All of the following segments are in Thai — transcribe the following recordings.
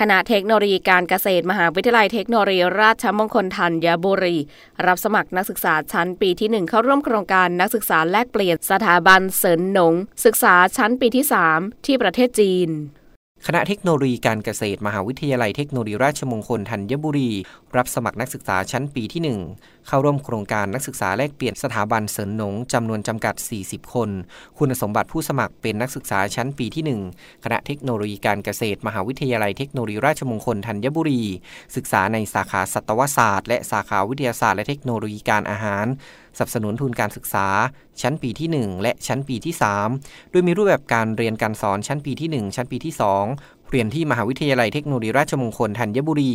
คณะเทคโนโลยีการเกษตรมหาวิทยาลัยเทคโนโลยีราชมงคลธัญบุรี รับสมัครนักศึกษาชั้นปีที่ 1 เข้าร่วมโครงการนักศึกษาแลกเปลี่ยนสถาบันเสริญหนง ศึกษาชั้นปีที่ 3 ที่ประเทศจีน คณะเทคโนโลยีการเกษตรมหาวิทยาลัยเทคโนโลยีราชมงคลธัญบุรี รับสมัครนักศึกษาชั้นปีที่ 1 เข้าร่วมโครงการนักศึกษาแลกเปลี่ยนสถาบันเสริญหนงจำนวนจำกัด 40 คน คุณสมบัติผู้สมัครเป็นนักศึกษาชั้นปีที่ 1 คณะเทคโนโลยีการเกษตร มหาวิทยาลัยเทคโนโลยีราชมงคลธัญบุรี ศึกษาในสาขาสัตวศาสตร์ และสาขาวิทยาศาสตร์และเทคโนโลยีการอาหาร สนับสนุนทุนการศึกษา ชั้นปีที่ 1 และชั้นปีที่ 3 โดยมีรูปแบบการเรียนการสอนชั้นปีที่ 1 ชั้นปีที่ 2 เรียนที่มหาวิทยาลัยเทคโนโลยีราชมงคลธัญบุรี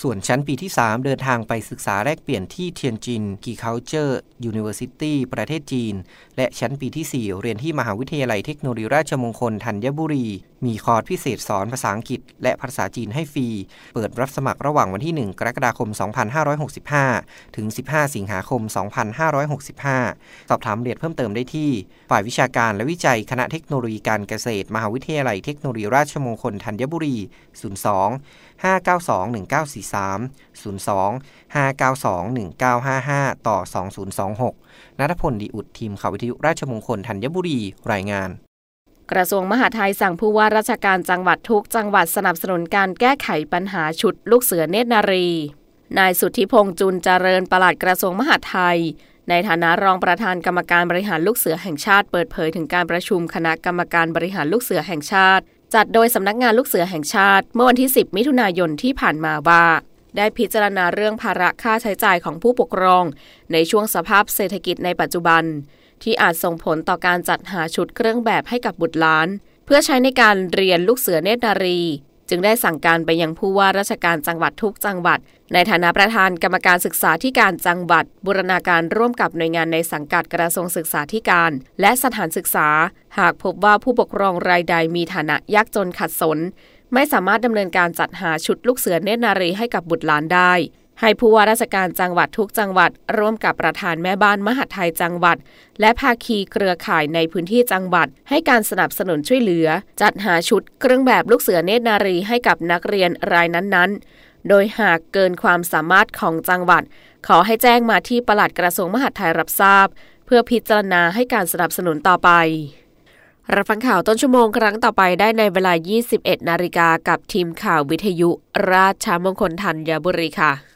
ส่วนชั้นปีที่ 3 เดินทางไปศึกษาแลกเปลี่ยนที่ Tianjin Agricultural University ประเทศจีน และชั้นปีที่ 4 เรียนที่มหาวิทยาลัยเทคโนโลยีราชมงคลธัญบุรีมีคอร์สพิเศษสอนภาษาอังกฤษ และภาษาจีนให้ฟรี เปิดรับสมัครระหว่างวันที่ 1 กรกฎาคม 2565 ถึง 15 สิงหาคม 2565 สอบถามรายละเอียดเพิ่มเติมได้ที่ ฝ่ายวิชาการและวิจัยคณะเทคโนโลยีการเกษตร มหาวิทยาลัยเทคโนโลยีราชมงคลธัญบุรี 02 592 1943 02 592 1955 ต่อ 2026 นัทพลดีอุดทีมข่าววิทยุราชมงคลธัญบุรี รายงาน กระทรวงมหาดไทยสั่งผู้ว่าราชการจังหวัดทุกจังหวัดสนับสนุนการแก้ไขปัญหาชุดลูกเสือเนตรนารี นายสุทธิพงษ์จุนเจริญปลัดกระทรวงมหาดไทย ในฐานะรองประธานกรรมการบริหารลูกเสือแห่งชาติ เปิดเผยถึงการประชุมคณะกรรมการบริหารลูกเสือแห่งชาติ จัดโดยสำนักงานลูกเสือแห่งชาติ เมื่อวันที่ 10 มิถุนายนที่ผ่านมาว่าได้พิจารณาเรื่องภาระค่าใช้จ่ายของผู้ปกครอง ในช่วงสภาพเศรษฐกิจในปัจจุบัน ที่อาจส่งผลต่อการจัดหาชุดเครื่องแบบให้กับบุตรหลาน เพื่อใช้ในการเรียนลูกเสือเนตรนารี จึงได้สั่งการไปยังผู้ว่าราชการจังหวัดทุกจังหวัด ในฐานะประธานกรรมการศึกษาธิการจังหวัด บูรณาการร่วมกับหน่วยงานในสังกัดกระทรวงศึกษาธิการ และสถานศึกษา หากพบว่าผู้ปกครองรายใดมีฐานะยากจนขัดสน ไม่สามารถดำเนินการจัดหาชุดลูกเสือเนตรนารีให้กับบุตรหลานได้ ให้ผู้ว่าราชการจังหวัดทุกจังหวัด ร่วมกับประธานแม่บ้านมหาดไทยจังหวัด และภาคีเครือข่ายในพื้นที่จังหวัด ให้การสนับสนุนช่วยเหลือ จัดหาชุดเครื่องแบบลูกเสือเนตรนารีให้กับนักเรียนรายนั้นๆ โดยหากเกินความสามารถของจังหวัด ขอให้แจ้งมาที่ปลัดกระทรวงมหาดไทยรับทราบ เพื่อพิจารณาให้การสนับสนุนต่อไปรับฟังข่าวต้นชั่วโมงครั้งต่อไปได้ในเวลา 21 นาฬิกากับทีมข่าววิทยุ ราชมงคลธัญบุรีค่ะ